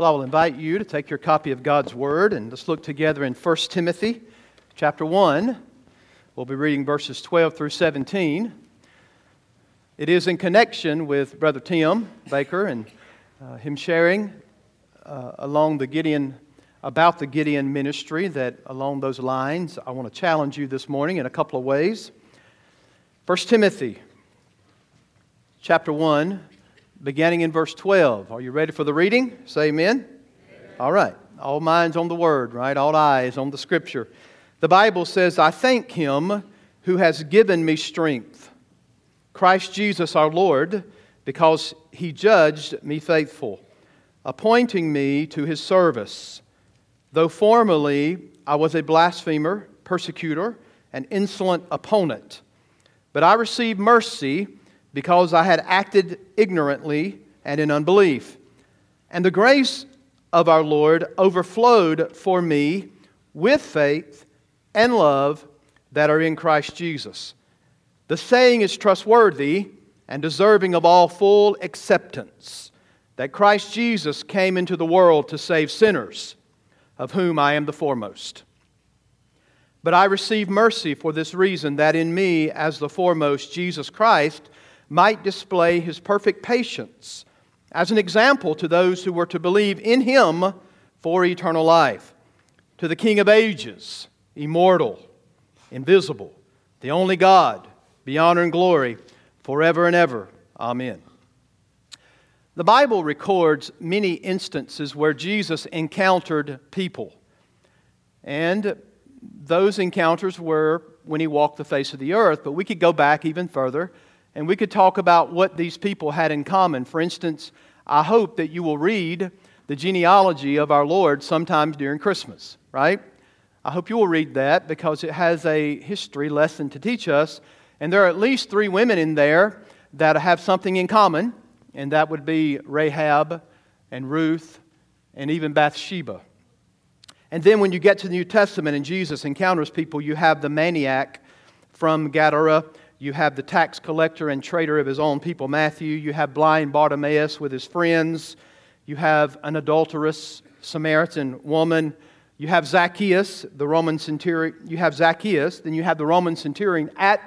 Well, I will invite you to take your copy of God's Word and let's look together in 1 Timothy chapter 1. We'll be reading verses 12 through 17. It is in connection with Brother Tim Baker and uh, him sharing uh, along the Gideon, about the Gideon ministry, that along those lines, I want to challenge you this morning in a couple of ways. 1 Timothy chapter 1, beginning in verse 12. Are you ready for the reading? Say amen. amen. All right. All minds on the word, right? All eyes on the scripture. The Bible says, I thank him who has given me strength, Christ Jesus our Lord, because he judged me faithful, appointing me to his service. Though formerly I was a blasphemer, persecutor, an insolent opponent, but I received mercy because I had acted ignorantly and in unbelief. And the grace of our Lord overflowed for me with faith and love that are in Christ Jesus. The saying is trustworthy and deserving of all full acceptance that Christ Jesus came into the world to save sinners, of whom I am the foremost. But I receive mercy for this reason that in me, as the foremost, Jesus Christ might display his perfect patience as an example to those who were to believe in him for eternal life. To the King of ages, immortal, invisible, the only God, be honor and glory forever and ever. Amen. The Bible records many instances where Jesus encountered people. And those encounters were when he walked the face of the earth, but we could go back even further and we could talk about what these people had in common. For instance, I hope that you will read the genealogy of our Lord sometimes during Christmas, right? I hope you will read that because it has a history lesson to teach us. And there are at least three women in there that have something in common, and that would be Rahab and Ruth and even Bathsheba. And then when you get to the New Testament and Jesus encounters people, you have the maniac from Gadara you have the tax collector and traitor of his own people, Matthew. You have blind Bartimaeus with his friends. You have an adulterous Samaritan woman. You have Zacchaeus, the Roman centurion. You have Zacchaeus, then you have the Roman centurion at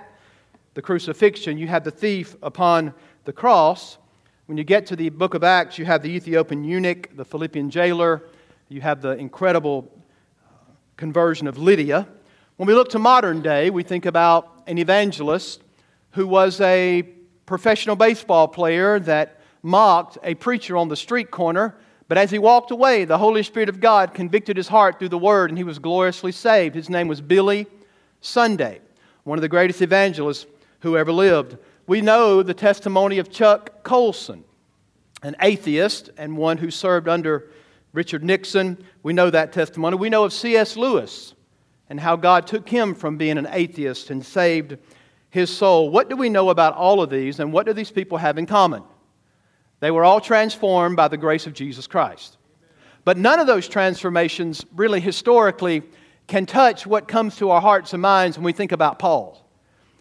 the crucifixion. You have the thief upon the cross. When you get to the book of Acts, you have the Ethiopian eunuch, the Philippian jailer. You have the incredible uh, conversion of Lydia. When we look to modern day, we think about an evangelist who was a professional baseball player that mocked a preacher on the street corner. But as he walked away, the Holy Spirit of God convicted his heart through the word, and he was gloriously saved. His name was Billy Sunday, one of the greatest evangelists who ever lived. We know the testimony of Chuck Colson, an atheist and one who served under Richard Nixon. We know that testimony. We know of C.S. Lewis and how God took him from being an atheist and saved his soul. What do we know about all of these, and what do these people have in common? They were all transformed by the grace of Jesus Christ. But none of those transformations, really historically, can touch what comes to our hearts and minds when we think about Paul.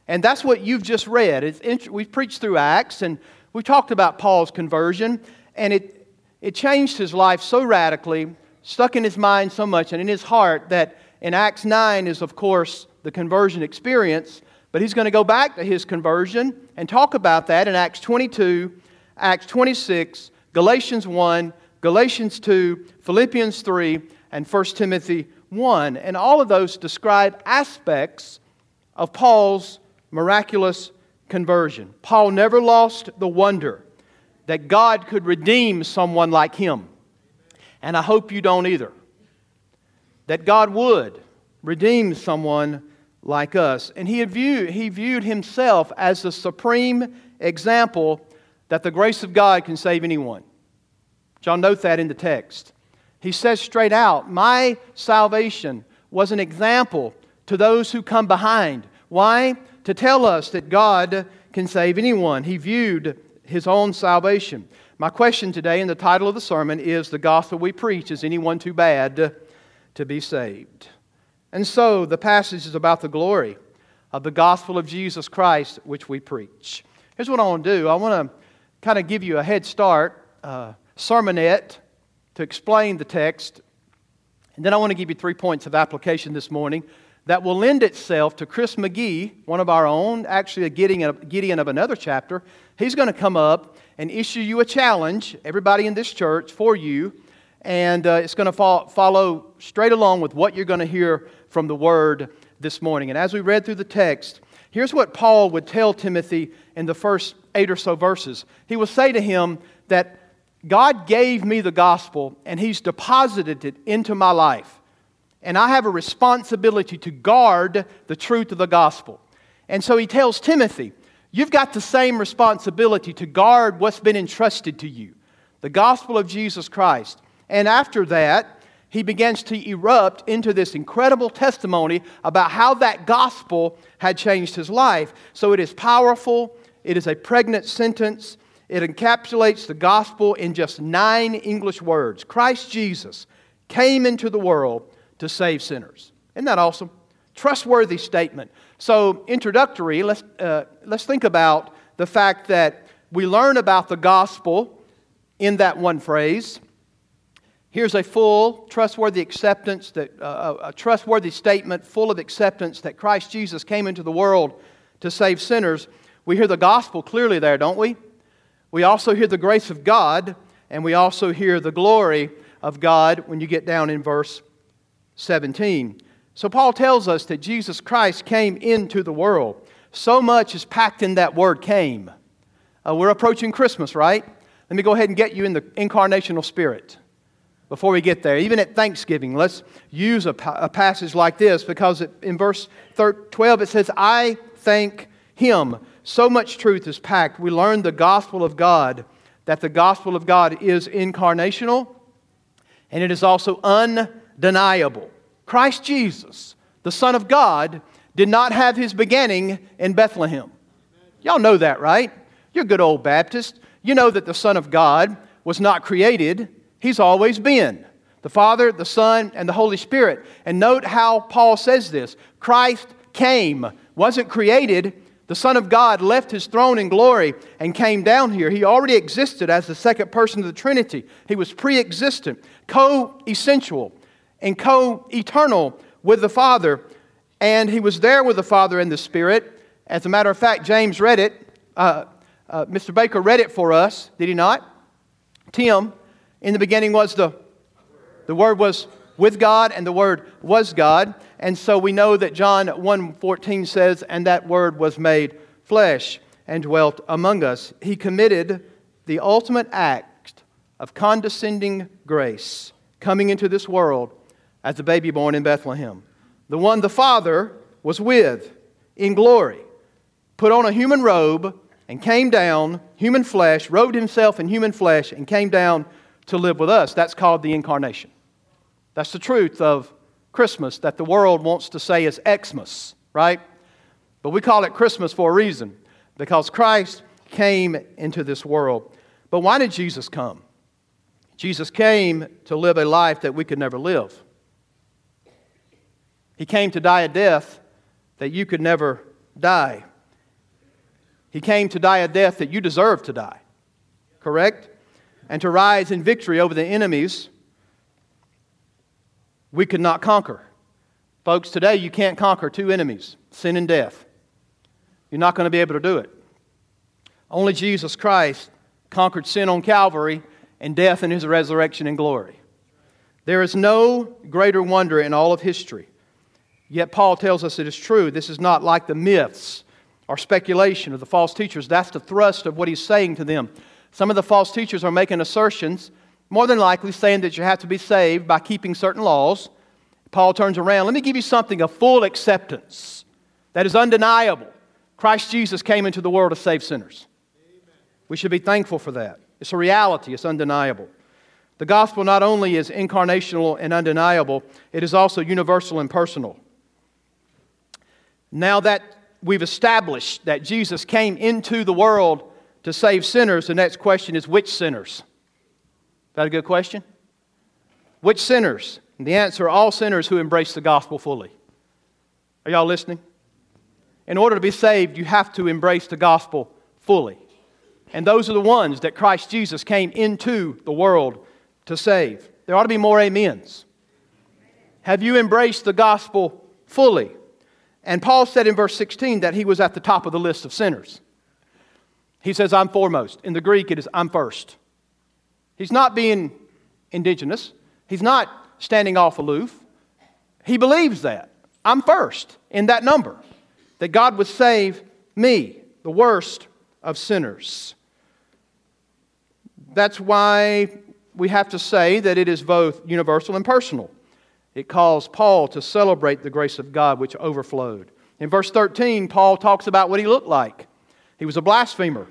And that's what you've just read. It's, we've preached through Acts, and we've talked about Paul's conversion, and it, it changed his life so radically, stuck in his mind so much, and in his heart that in Acts 9 is, of course, the conversion experience. But he's going to go back to his conversion and talk about that in Acts 22, Acts 26, Galatians 1, Galatians 2, Philippians 3, and 1 Timothy 1. And all of those describe aspects of Paul's miraculous conversion. Paul never lost the wonder that God could redeem someone like him. And I hope you don't either. That God would redeem someone like us. And he, viewed, he viewed himself as the supreme example that the grace of God can save anyone. John, note that in the text. He says straight out, My salvation was an example to those who come behind. Why? To tell us that God can save anyone. He viewed his own salvation. My question today, in the title of the sermon, is The Gospel We Preach Is Anyone Too Bad to Be Saved? And so the passage is about the glory of the gospel of Jesus Christ, which we preach. Here's what I want to do I want to kind of give you a head start, uh, sermonette, to explain the text. And then I want to give you three points of application this morning that will lend itself to Chris McGee, one of our own, actually a Gideon of another chapter. He's going to come up and issue you a challenge, everybody in this church, for you. And uh, it's going to fo- follow straight along with what you're going to hear from the Word this morning. And as we read through the text, here's what Paul would tell Timothy in the first eight or so verses. He will say to him that God gave me the gospel and He's deposited it into my life. And I have a responsibility to guard the truth of the gospel. And so he tells Timothy, You've got the same responsibility to guard what's been entrusted to you the gospel of Jesus Christ. And after that, he begins to erupt into this incredible testimony about how that gospel had changed his life. So it is powerful, it is a pregnant sentence, it encapsulates the gospel in just nine English words Christ Jesus came into the world to save sinners. Isn't that awesome? Trustworthy statement. So, introductory, let's, uh, let's think about the fact that we learn about the gospel in that one phrase. Here's a full, trustworthy acceptance, that, uh, a trustworthy statement full of acceptance that Christ Jesus came into the world to save sinners. We hear the gospel clearly there, don't we? We also hear the grace of God, and we also hear the glory of God when you get down in verse 17. So Paul tells us that Jesus Christ came into the world. So much is packed in that word came. Uh, we're approaching Christmas, right? Let me go ahead and get you in the incarnational spirit before we get there. Even at Thanksgiving, let's use a, a passage like this because it, in verse 12 it says, I thank him. So much truth is packed. We learn the gospel of God, that the gospel of God is incarnational and it is also undeniable. Christ Jesus, the Son of God, did not have his beginning in Bethlehem. Y'all know that, right? You're good old Baptist. You know that the Son of God was not created, he's always been. The Father, the Son, and the Holy Spirit. And note how Paul says this Christ came, wasn't created. The Son of God left his throne in glory and came down here. He already existed as the second person of the Trinity. He was pre existent, co essential and co eternal with the Father. And he was there with the Father and the Spirit. As a matter of fact, James read it. Uh, uh, Mr. Baker read it for us, did he not? Tim, in the beginning was the, the Word was with God, and the Word was God. And so we know that John 1.14 says, and that Word was made flesh and dwelt among us. He committed the ultimate act of condescending grace coming into this world as a baby born in Bethlehem. The one the Father was with in glory, put on a human robe and came down, human flesh, robed himself in human flesh, and came down to live with us. That's called the incarnation. That's the truth of Christmas that the world wants to say is Xmas, right? But we call it Christmas for a reason because Christ came into this world. But why did Jesus come? Jesus came to live a life that we could never live. He came to die a death that you could never die. He came to die a death that you deserve to die. Correct? And to rise in victory over the enemies we could not conquer. Folks, today you can't conquer two enemies sin and death. You're not going to be able to do it. Only Jesus Christ conquered sin on Calvary and death in his resurrection and glory. There is no greater wonder in all of history. Yet Paul tells us it is true. This is not like the myths or speculation of the false teachers. That's the thrust of what he's saying to them. Some of the false teachers are making assertions more than likely saying that you have to be saved by keeping certain laws. Paul turns around. Let me give you something of full acceptance that is undeniable. Christ Jesus came into the world to save sinners. We should be thankful for that. It's a reality, it's undeniable. The gospel not only is incarnational and undeniable, it is also universal and personal. Now that we've established that Jesus came into the world to save sinners, the next question is which sinners? Is that a good question? Which sinners? And the answer all sinners who embrace the gospel fully. Are y'all listening? In order to be saved, you have to embrace the gospel fully. And those are the ones that Christ Jesus came into the world to save. There ought to be more amens. Have you embraced the gospel fully? And Paul said in verse 16 that he was at the top of the list of sinners. He says, I'm foremost. In the Greek, it is, I'm first. He's not being indigenous, he's not standing off aloof. He believes that. I'm first in that number, that God would save me, the worst of sinners. That's why we have to say that it is both universal and personal. It calls Paul to celebrate the grace of God which overflowed. In verse 13, Paul talks about what he looked like. He was a blasphemer,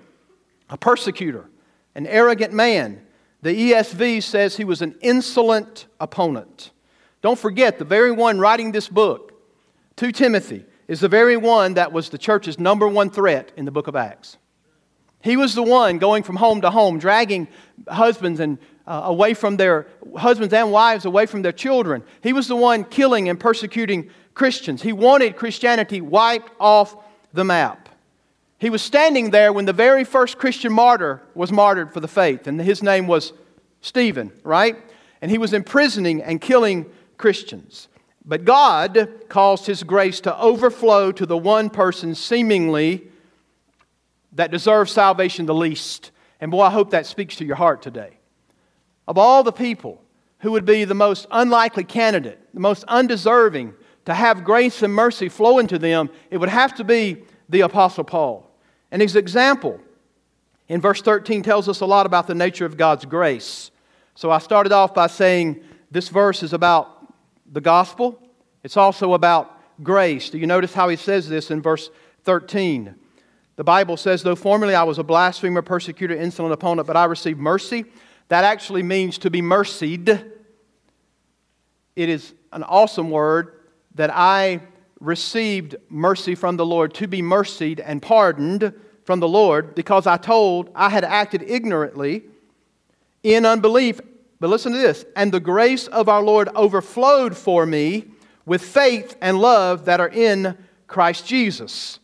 a persecutor, an arrogant man. The ESV says he was an insolent opponent. Don't forget, the very one writing this book to Timothy is the very one that was the church's number one threat in the book of Acts. He was the one going from home to home, dragging husbands and uh, away from their husbands and wives away from their children. He was the one killing and persecuting Christians. He wanted Christianity wiped off the map. He was standing there when the very first Christian martyr was martyred for the faith, and his name was Stephen, right? And he was imprisoning and killing Christians. But God caused his grace to overflow to the one person seemingly that deserves salvation the least. And boy, I hope that speaks to your heart today. Of all the people who would be the most unlikely candidate, the most undeserving to have grace and mercy flow into them, it would have to be the Apostle Paul. And his example in verse 13 tells us a lot about the nature of God's grace. So I started off by saying this verse is about the gospel, it's also about grace. Do you notice how he says this in verse 13? The Bible says, though formerly I was a blasphemer, persecutor, insolent opponent, but I received mercy. That actually means to be mercied. It is an awesome word that I received mercy from the Lord, to be mercied and pardoned from the Lord, because I told I had acted ignorantly in unbelief. But listen to this and the grace of our Lord overflowed for me with faith and love that are in Christ Jesus.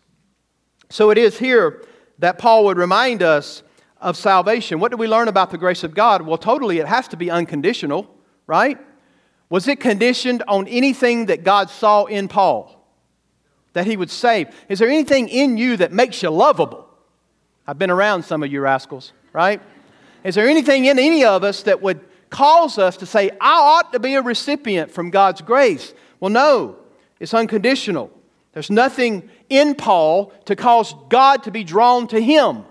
So it is here that Paul would remind us of salvation. What do we learn about the grace of God? Well, totally, it has to be unconditional, right? Was it conditioned on anything that God saw in Paul that he would save? Is there anything in you that makes you lovable? I've been around some of you rascals, right? Is there anything in any of us that would cause us to say, I ought to be a recipient from God's grace? Well, no, it's unconditional. There's nothing in Paul to cause God to be drawn to him.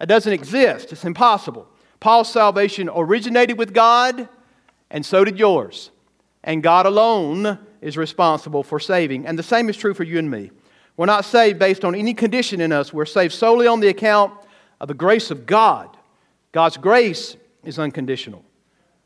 It doesn't exist, it's impossible. Paul's salvation originated with God, and so did yours. And God alone is responsible for saving. And the same is true for you and me. We're not saved based on any condition in us, we're saved solely on the account of the grace of God. God's grace is unconditional,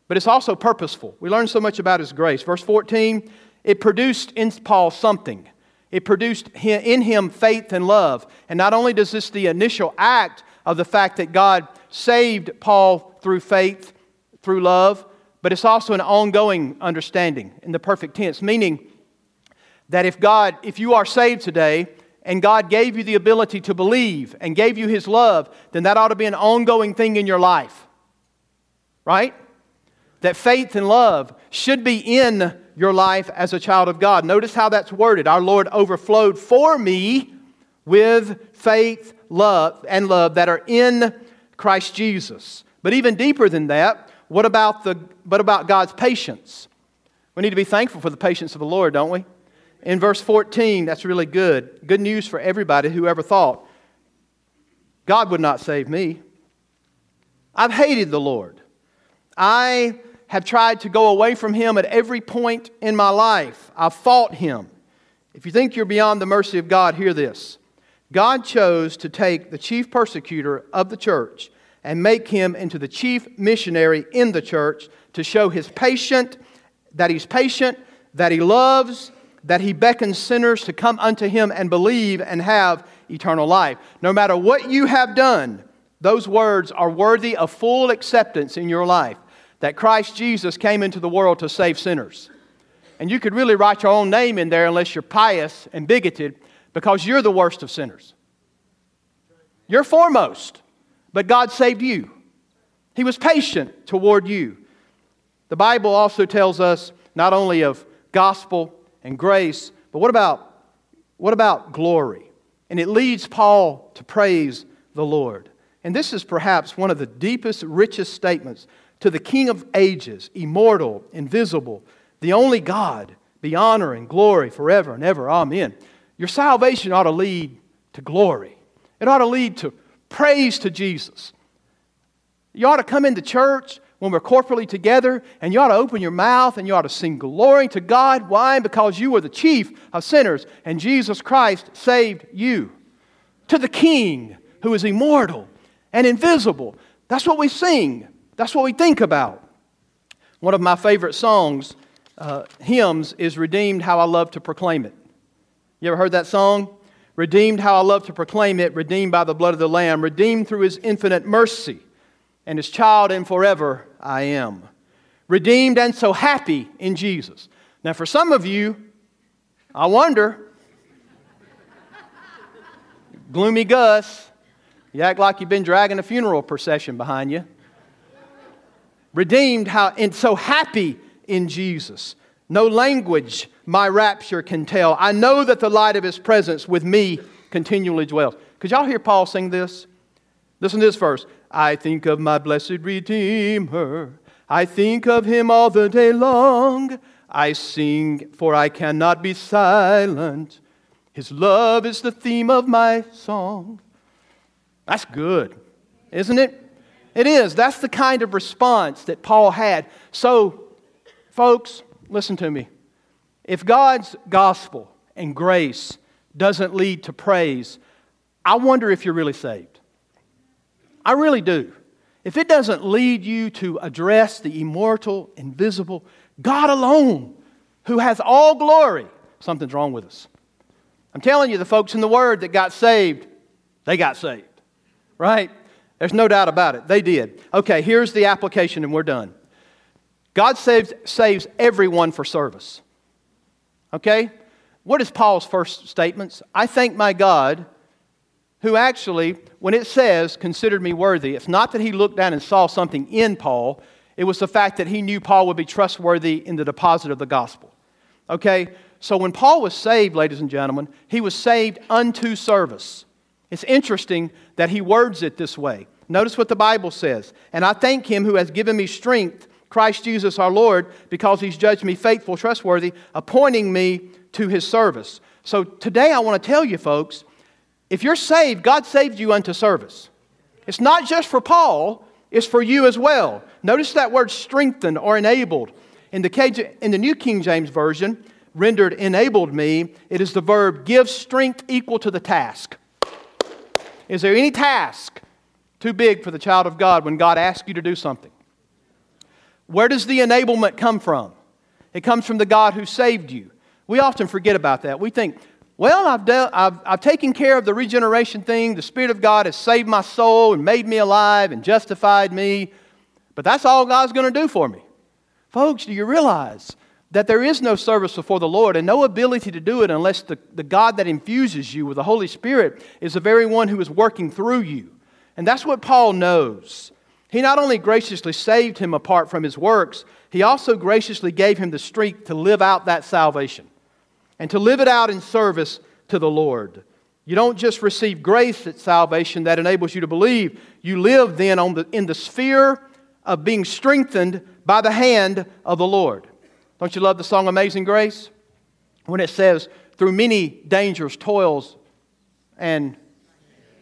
but it's also purposeful. We learn so much about His grace. Verse 14, it produced in Paul something. It produced in him faith and love. And not only does this the initial act of the fact that God saved Paul through faith, through love, but it's also an ongoing understanding in the perfect tense, meaning that if God, if you are saved today, and God gave you the ability to believe and gave you His love, then that ought to be an ongoing thing in your life. Right? That faith and love should be in your life as a child of God. Notice how that's worded. Our Lord overflowed for me with faith, love, and love that are in Christ Jesus. But even deeper than that, what about, the, what about God's patience? We need to be thankful for the patience of the Lord, don't we? In verse 14, that's really good. Good news for everybody who ever thought God would not save me. I've hated the Lord. I have tried to go away from him at every point in my life. I've fought him. If you think you're beyond the mercy of God, hear this. God chose to take the chief persecutor of the church and make him into the chief missionary in the church to show his patient that he's patient, that he loves, that he beckons sinners to come unto him and believe and have eternal life. No matter what you have done, those words are worthy of full acceptance in your life that Christ Jesus came into the world to save sinners. And you could really write your own name in there unless you're pious and bigoted because you're the worst of sinners. You're foremost, but God saved you. He was patient toward you. The Bible also tells us not only of gospel and grace, but what about, what about glory? And it leads Paul to praise the Lord. And this is perhaps one of the deepest, richest statements to the King of ages, immortal, invisible, the only God, be honor and glory forever and ever. Amen. Your salvation ought to lead to glory, it ought to lead to praise to Jesus. You ought to come into church when we're corporately together and you ought to open your mouth and you ought to sing glory to God. Why? Because you were the chief of sinners and Jesus Christ saved you. To the King who is immortal and invisible. That's what we sing, that's what we think about. One of my favorite songs, uh, hymns, is Redeemed How I Love to Proclaim It. You ever heard that song? Redeemed how I love to proclaim it, redeemed by the blood of the Lamb, redeemed through his infinite mercy, and his child and forever I am. Redeemed and so happy in Jesus. Now, for some of you, I wonder, gloomy Gus, you act like you've been dragging a funeral procession behind you. Redeemed how and so happy in Jesus. No language my rapture can tell. I know that the light of his presence with me continually dwells. Could y'all hear Paul sing this? Listen to this verse. I think of my blessed Redeemer. I think of him all the day long. I sing, for I cannot be silent. His love is the theme of my song. That's good, isn't it? It is. That's the kind of response that Paul had. So, folks, listen to me. If God's gospel and grace doesn't lead to praise, I wonder if you're really saved. I really do. If it doesn't lead you to address the immortal, invisible, God alone, who has all glory, something's wrong with us. I'm telling you, the folks in the Word that got saved, they got saved, right? There's no doubt about it. They did. Okay, here's the application, and we're done. God saves, saves everyone for service. Okay? What is Paul's first statements? I thank my God who actually, when it says, considered me worthy, it's not that he looked down and saw something in Paul, it was the fact that he knew Paul would be trustworthy in the deposit of the gospel. Okay? So when Paul was saved, ladies and gentlemen, he was saved unto service. It's interesting that he words it this way. Notice what the Bible says. And I thank him who has given me strength Christ Jesus our Lord because he's judged me faithful, trustworthy, appointing me to his service. So today I want to tell you, folks, if you're saved, God saved you unto service. It's not just for Paul, it's for you as well. Notice that word strengthened or enabled. In the, in the New King James Version, rendered enabled me, it is the verb give strength equal to the task. Is there any task too big for the child of God when God asks you to do something? Where does the enablement come from? It comes from the God who saved you. We often forget about that. We think, well, I've, dealt, I've, I've taken care of the regeneration thing. The Spirit of God has saved my soul and made me alive and justified me. But that's all God's going to do for me. Folks, do you realize that there is no service before the Lord and no ability to do it unless the, the God that infuses you with the Holy Spirit is the very one who is working through you? And that's what Paul knows. He not only graciously saved him apart from his works, he also graciously gave him the strength to live out that salvation and to live it out in service to the Lord. You don't just receive grace at salvation that enables you to believe. You live then on the, in the sphere of being strengthened by the hand of the Lord. Don't you love the song Amazing Grace? When it says, through many dangers, toils, and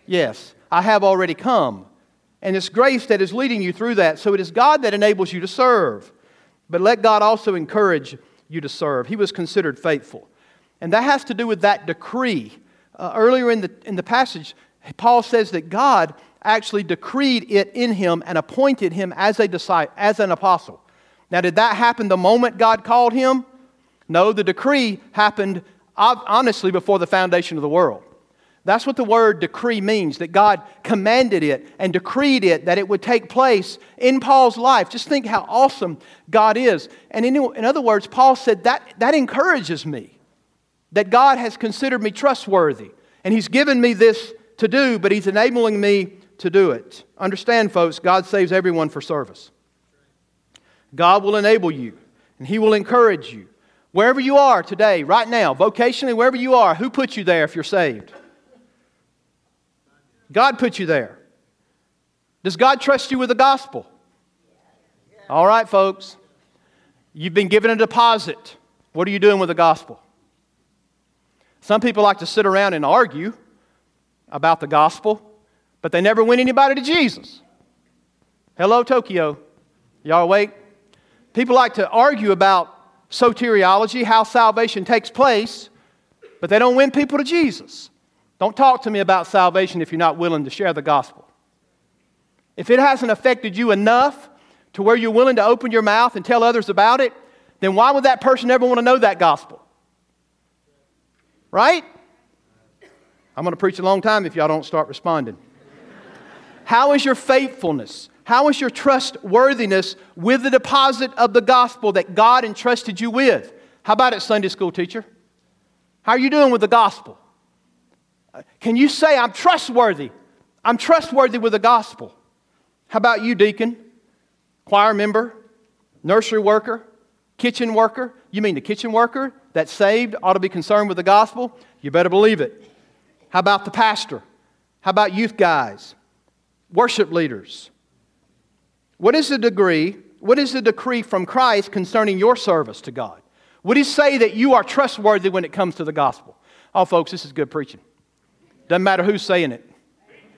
yes, I have already come and it's grace that is leading you through that. So it is God that enables you to serve. But let God also encourage you to serve. He was considered faithful. And that has to do with that decree. Uh, earlier in the, in the passage, Paul says that God actually decreed it in him and appointed him as, a disciple, as an apostle. Now, did that happen the moment God called him? No, the decree happened honestly before the foundation of the world. That's what the word decree means, that God commanded it and decreed it, that it would take place in Paul's life. Just think how awesome God is. And in, in other words, Paul said, that, that encourages me, that God has considered me trustworthy, and He's given me this to do, but He's enabling me to do it. Understand, folks, God saves everyone for service. God will enable you and He will encourage you. Wherever you are today, right now, vocationally, wherever you are, who put you there if you're saved? God put you there. Does God trust you with the gospel? All right, folks. You've been given a deposit. What are you doing with the gospel? Some people like to sit around and argue about the gospel, but they never win anybody to Jesus. Hello, Tokyo. Y'all awake? People like to argue about soteriology, how salvation takes place, but they don't win people to Jesus. Don't talk to me about salvation if you're not willing to share the gospel. If it hasn't affected you enough to where you're willing to open your mouth and tell others about it, then why would that person ever want to know that gospel? Right? I'm going to preach a long time if y'all don't start responding. How is your faithfulness? How is your trustworthiness with the deposit of the gospel that God entrusted you with? How about it, Sunday school teacher? How are you doing with the gospel? Can you say, I'm trustworthy? I'm trustworthy with the gospel. How about you, deacon, choir member, nursery worker, kitchen worker? You mean the kitchen worker that's saved ought to be concerned with the gospel? You better believe it. How about the pastor? How about youth guys, worship leaders? What is the degree, what is the decree from Christ concerning your service to God? Would he say that you are trustworthy when it comes to the gospel? Oh, folks, this is good preaching. Doesn't matter who's saying it,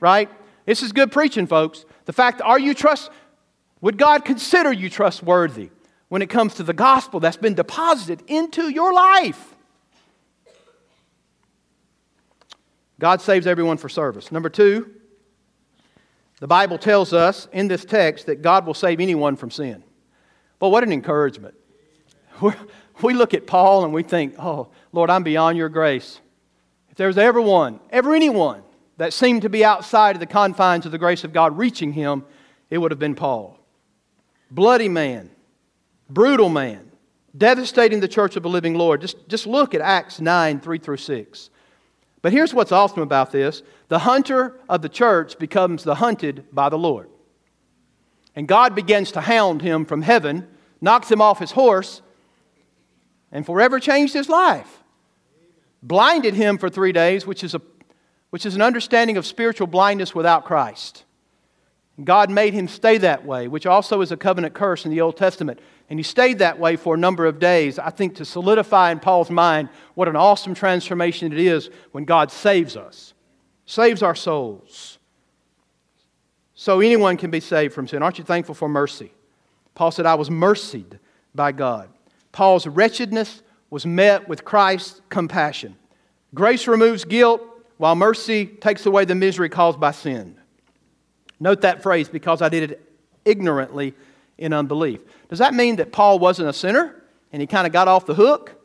right? This is good preaching, folks. The fact, are you trust, would God consider you trustworthy when it comes to the gospel that's been deposited into your life? God saves everyone for service. Number two, the Bible tells us in this text that God will save anyone from sin. Well, what an encouragement. we look at Paul and we think, oh, Lord, I'm beyond your grace. If there was ever one, ever anyone that seemed to be outside of the confines of the grace of God reaching him, it would have been Paul. Bloody man, brutal man, devastating the church of the living Lord. Just, just look at Acts 9 3 through 6. But here's what's awesome about this the hunter of the church becomes the hunted by the Lord. And God begins to hound him from heaven, knocks him off his horse, and forever changed his life. Blinded him for three days, which is, a, which is an understanding of spiritual blindness without Christ. God made him stay that way, which also is a covenant curse in the Old Testament. And he stayed that way for a number of days, I think, to solidify in Paul's mind what an awesome transformation it is when God saves us, saves our souls. So anyone can be saved from sin. Aren't you thankful for mercy? Paul said, I was mercied by God. Paul's wretchedness was met with Christ's compassion. Grace removes guilt, while mercy takes away the misery caused by sin. Note that phrase, because I did it ignorantly in unbelief. Does that mean that Paul wasn't a sinner and he kind of got off the hook?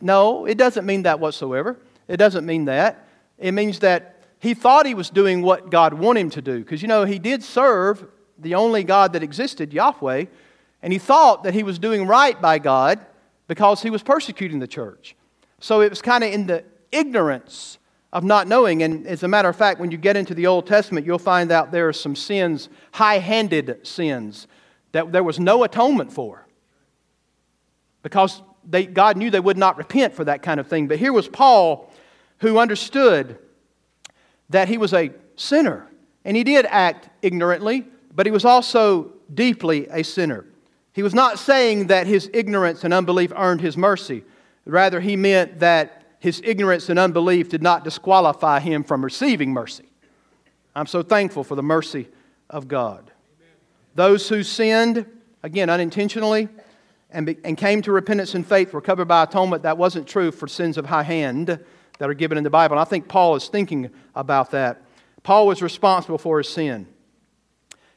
No, it doesn't mean that whatsoever. It doesn't mean that. It means that he thought he was doing what God wanted him to do. Because, you know, he did serve the only God that existed, Yahweh, and he thought that he was doing right by God because he was persecuting the church. So it was kind of in the ignorance of not knowing. And as a matter of fact, when you get into the Old Testament, you'll find out there are some sins, high handed sins, that there was no atonement for. Because they, God knew they would not repent for that kind of thing. But here was Paul who understood that he was a sinner. And he did act ignorantly, but he was also deeply a sinner. He was not saying that his ignorance and unbelief earned his mercy. Rather, he meant that his ignorance and unbelief did not disqualify him from receiving mercy. I'm so thankful for the mercy of God. Those who sinned, again, unintentionally, and, be, and came to repentance and faith were covered by atonement. That wasn't true for sins of high hand that are given in the Bible. And I think Paul is thinking about that. Paul was responsible for his sin.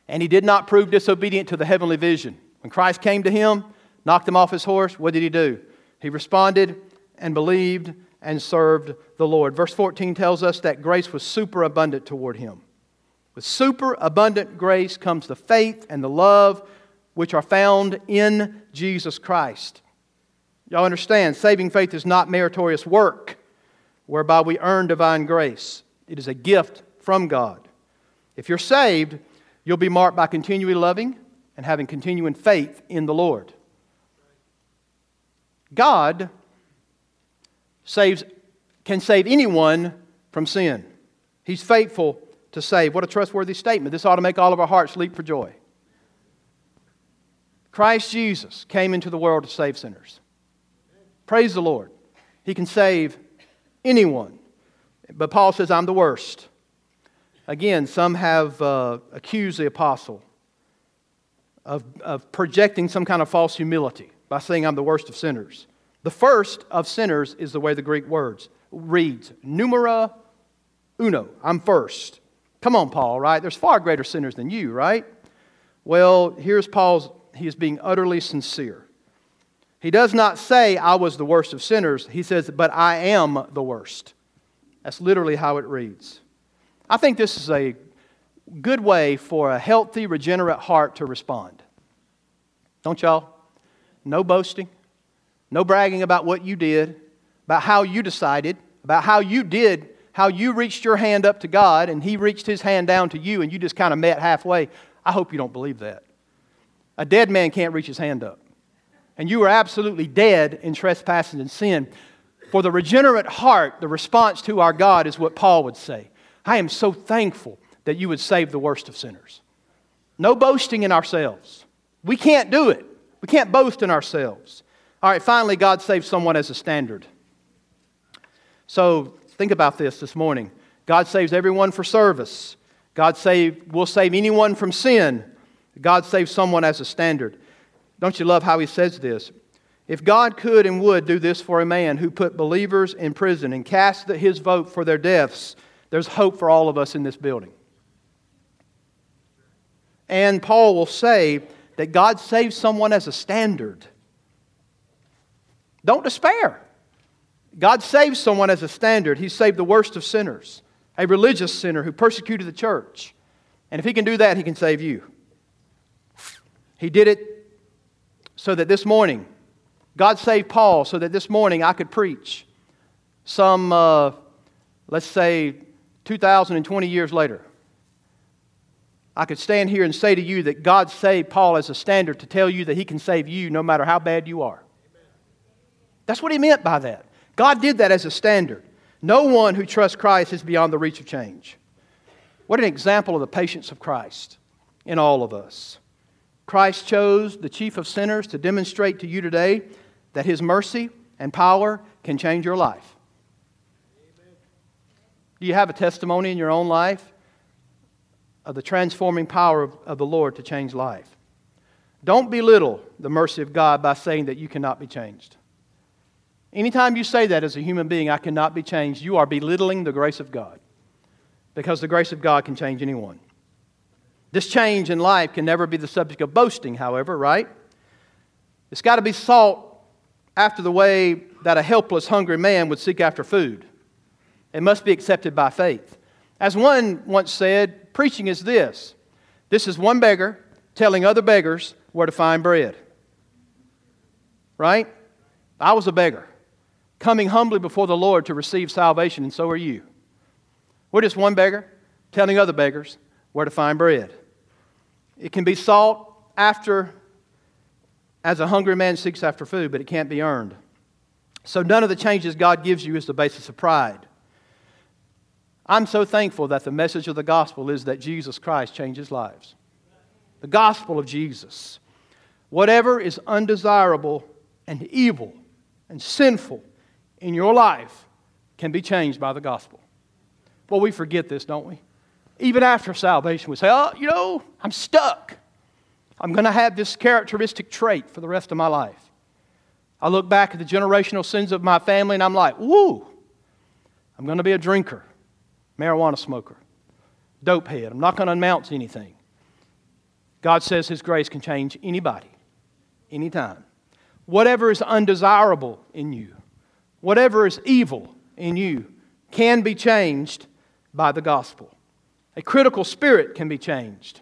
And he did not prove disobedient to the heavenly vision. When Christ came to him, knocked him off his horse, what did he do? He responded and believed and served the Lord. Verse 14 tells us that grace was superabundant toward him. With superabundant grace comes the faith and the love which are found in Jesus Christ. Y'all understand, saving faith is not meritorious work whereby we earn divine grace, it is a gift from God. If you're saved, you'll be marked by continually loving and having continuing faith in the Lord. God saves, can save anyone from sin. He's faithful to save. What a trustworthy statement. This ought to make all of our hearts leap for joy. Christ Jesus came into the world to save sinners. Praise the Lord. He can save anyone. But Paul says, I'm the worst. Again, some have uh, accused the apostle of, of projecting some kind of false humility by saying, I'm the worst of sinners. The first of sinners is the way the Greek words reads numera uno. I'm first. Come on, Paul, right? There's far greater sinners than you, right? Well, here's Paul's, he is being utterly sincere. He does not say, I was the worst of sinners. He says, but I am the worst. That's literally how it reads. I think this is a good way for a healthy, regenerate heart to respond. Don't y'all? No boasting, no bragging about what you did, about how you decided, about how you did, how you reached your hand up to God and He reached His hand down to you and you just kind of met halfway. I hope you don't believe that. A dead man can't reach his hand up. And you are absolutely dead in trespassing and sin. For the regenerate heart, the response to our God is what Paul would say I am so thankful that you would save the worst of sinners. No boasting in ourselves. We can't do it. We can't boast in ourselves. All right, finally, God saves someone as a standard. So think about this this morning. God saves everyone for service. God save, will save anyone from sin. God saves someone as a standard. Don't you love how he says this? If God could and would do this for a man who put believers in prison and cast his vote for their deaths, there's hope for all of us in this building. And Paul will say that God saves someone as a standard. Don't despair. God saves someone as a standard. He saved the worst of sinners, a religious sinner who persecuted the church. And if He can do that, He can save you. He did it so that this morning, God saved Paul so that this morning I could preach some, uh, let's say, 2,020 years later. I could stand here and say to you that God saved Paul as a standard to tell you that he can save you no matter how bad you are. That's what he meant by that. God did that as a standard. No one who trusts Christ is beyond the reach of change. What an example of the patience of Christ in all of us. Christ chose the chief of sinners to demonstrate to you today that his mercy and power can change your life. Do you have a testimony in your own life of the transforming power of, of, the Lord to change life? Don't belittle the mercy of God by saying that you cannot be changed. Anytime you say that as a human being, I cannot be changed, you are belittling the grace of God because the grace of God can change anyone. This change in life can never be the subject of boasting, however, right? It's got to be sought after the way that a helpless, hungry man would seek after food. It must be accepted by faith. As one once said, preaching is this this is one beggar telling other beggars where to find bread. Right? I was a beggar, coming humbly before the Lord to receive salvation, and so are you. We're just one beggar telling other beggars where to find bread. It can be sought after as a hungry man seeks after food, but it can't be earned. So none of the changes God gives you is the basis of pride. I'm so thankful that the message of the gospel is that Jesus Christ changes lives. The gospel of Jesus. Whatever is undesirable and evil and sinful in your life can be changed by the gospel. Well, we forget this, don't we? Even after salvation, we say, oh, you know, I'm stuck. I'm going to have this characteristic trait for the rest of my life. I look back at the generational sins of my family and I'm like, woo, I'm going to be a drinker, marijuana smoker, dope head. I'm not going to announce anything. God says His grace can change anybody, anytime. Whatever is undesirable in you, whatever is evil in you, can be changed by the gospel. A critical spirit can be changed.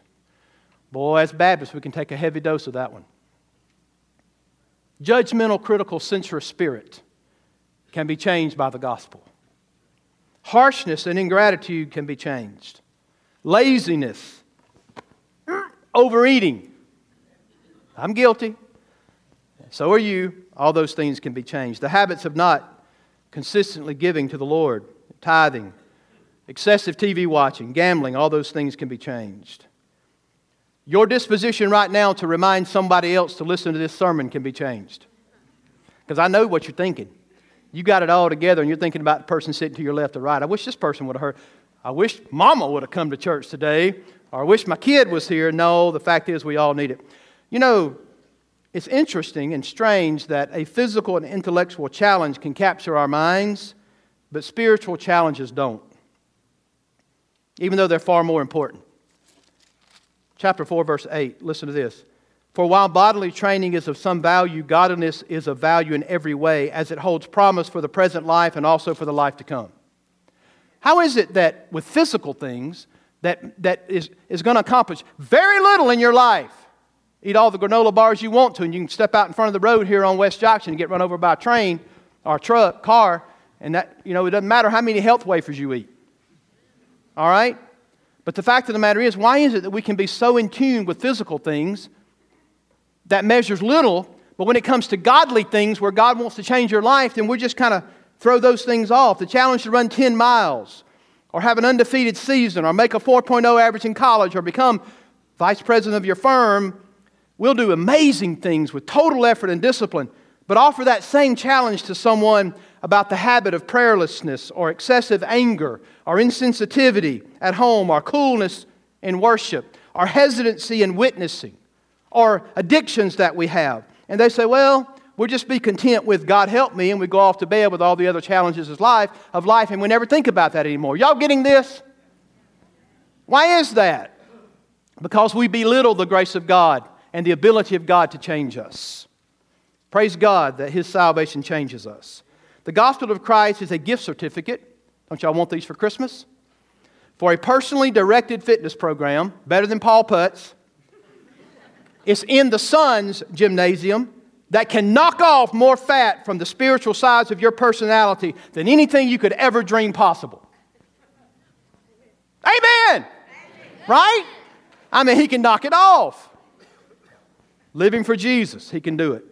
Boy, as Baptists, we can take a heavy dose of that one. Judgmental, critical, censorious spirit can be changed by the gospel. Harshness and ingratitude can be changed. Laziness, overeating I'm guilty. So are you. All those things can be changed. The habits of not consistently giving to the Lord, tithing, excessive TV watching, gambling, all those things can be changed. Your disposition right now to remind somebody else to listen to this sermon can be changed. Because I know what you're thinking. You got it all together and you're thinking about the person sitting to your left or right. I wish this person would have heard. I wish mama would have come to church today. Or I wish my kid was here. No, the fact is we all need it. You know, it's interesting and strange that a physical and intellectual challenge can capture our minds, but spiritual challenges don't, even though they're far more important. Chapter 4, verse 8, listen to this. For while bodily training is of some value, godliness is of value in every way, as it holds promise for the present life and also for the life to come. How is it that with physical things that, that is, is going to accomplish very little in your life? Eat all the granola bars you want to, and you can step out in front of the road here on West Jackson and get run over by a train or a truck, car, and that, you know, it doesn't matter how many health wafers you eat. All right? But the fact of the matter is, why is it that we can be so in tune with physical things that measures little, but when it comes to godly things where God wants to change your life, then we just kind of throw those things off. The challenge to run 10 miles, or have an undefeated season, or make a 4.0 average in college, or become vice president of your firm, we'll do amazing things with total effort and discipline, but offer that same challenge to someone about the habit of prayerlessness or excessive anger or insensitivity at home or coolness in worship or hesitancy in witnessing or addictions that we have. And they say, well, we'll just be content with God help me and we go off to bed with all the other challenges of life, of life and we never think about that anymore. Y'all getting this? Why is that? Because we belittle the grace of God and the ability of God to change us. Praise God that His salvation changes us. The gospel of Christ is a gift certificate. Don't y'all want these for Christmas? For a personally directed fitness program, better than Paul Putz. It's in the Son's gymnasium that can knock off more fat from the spiritual sides of your personality than anything you could ever dream possible. Amen. Amen. Right? I mean, he can knock it off. Living for Jesus, he can do it.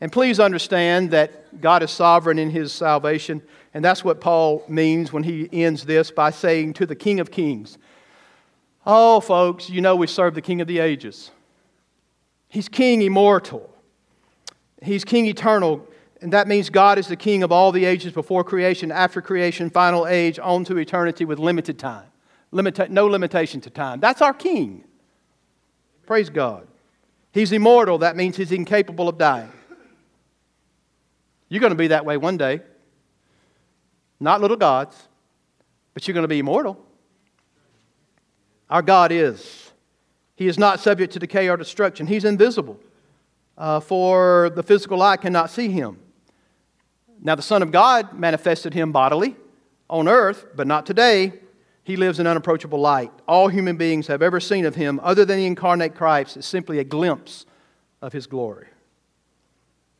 And please understand that God is sovereign in his salvation. And that's what Paul means when he ends this by saying to the King of Kings, Oh, folks, you know we serve the King of the ages. He's King immortal, He's King eternal. And that means God is the King of all the ages before creation, after creation, final age, on to eternity with limited time. Limita- no limitation to time. That's our King. Praise God. He's immortal. That means he's incapable of dying. You're going to be that way one day. Not little gods, but you're going to be immortal. Our God is. He is not subject to decay or destruction. He's invisible, uh, for the physical eye cannot see him. Now, the Son of God manifested him bodily on earth, but not today. He lives in unapproachable light. All human beings have ever seen of him, other than the incarnate Christ, is simply a glimpse of his glory.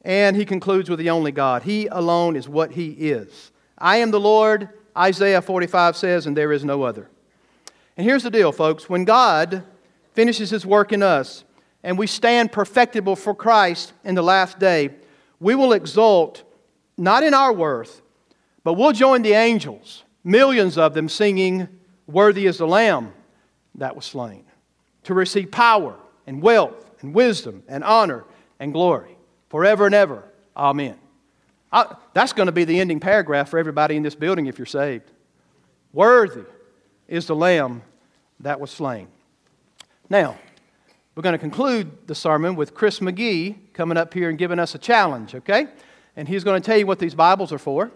And he concludes with the only God. He alone is what he is. I am the Lord, Isaiah 45 says, and there is no other. And here's the deal, folks. When God finishes his work in us and we stand perfectible for Christ in the last day, we will exult not in our worth, but we'll join the angels, millions of them singing, Worthy is the Lamb that was slain, to receive power and wealth and wisdom and honor and glory forever and ever. Amen. I, that's going to be the ending paragraph for everybody in this building if you're saved. Worthy is the Lamb that was slain. Now, we're going to conclude the sermon with Chris McGee coming up here and giving us a challenge, okay? And he's going to tell you what these Bibles are for.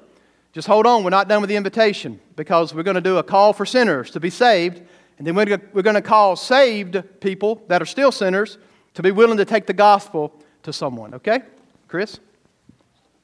Just hold on, we're not done with the invitation because we're going to do a call for sinners to be saved, and then we're going to call saved people that are still sinners to be willing to take the gospel to someone, okay? Chris?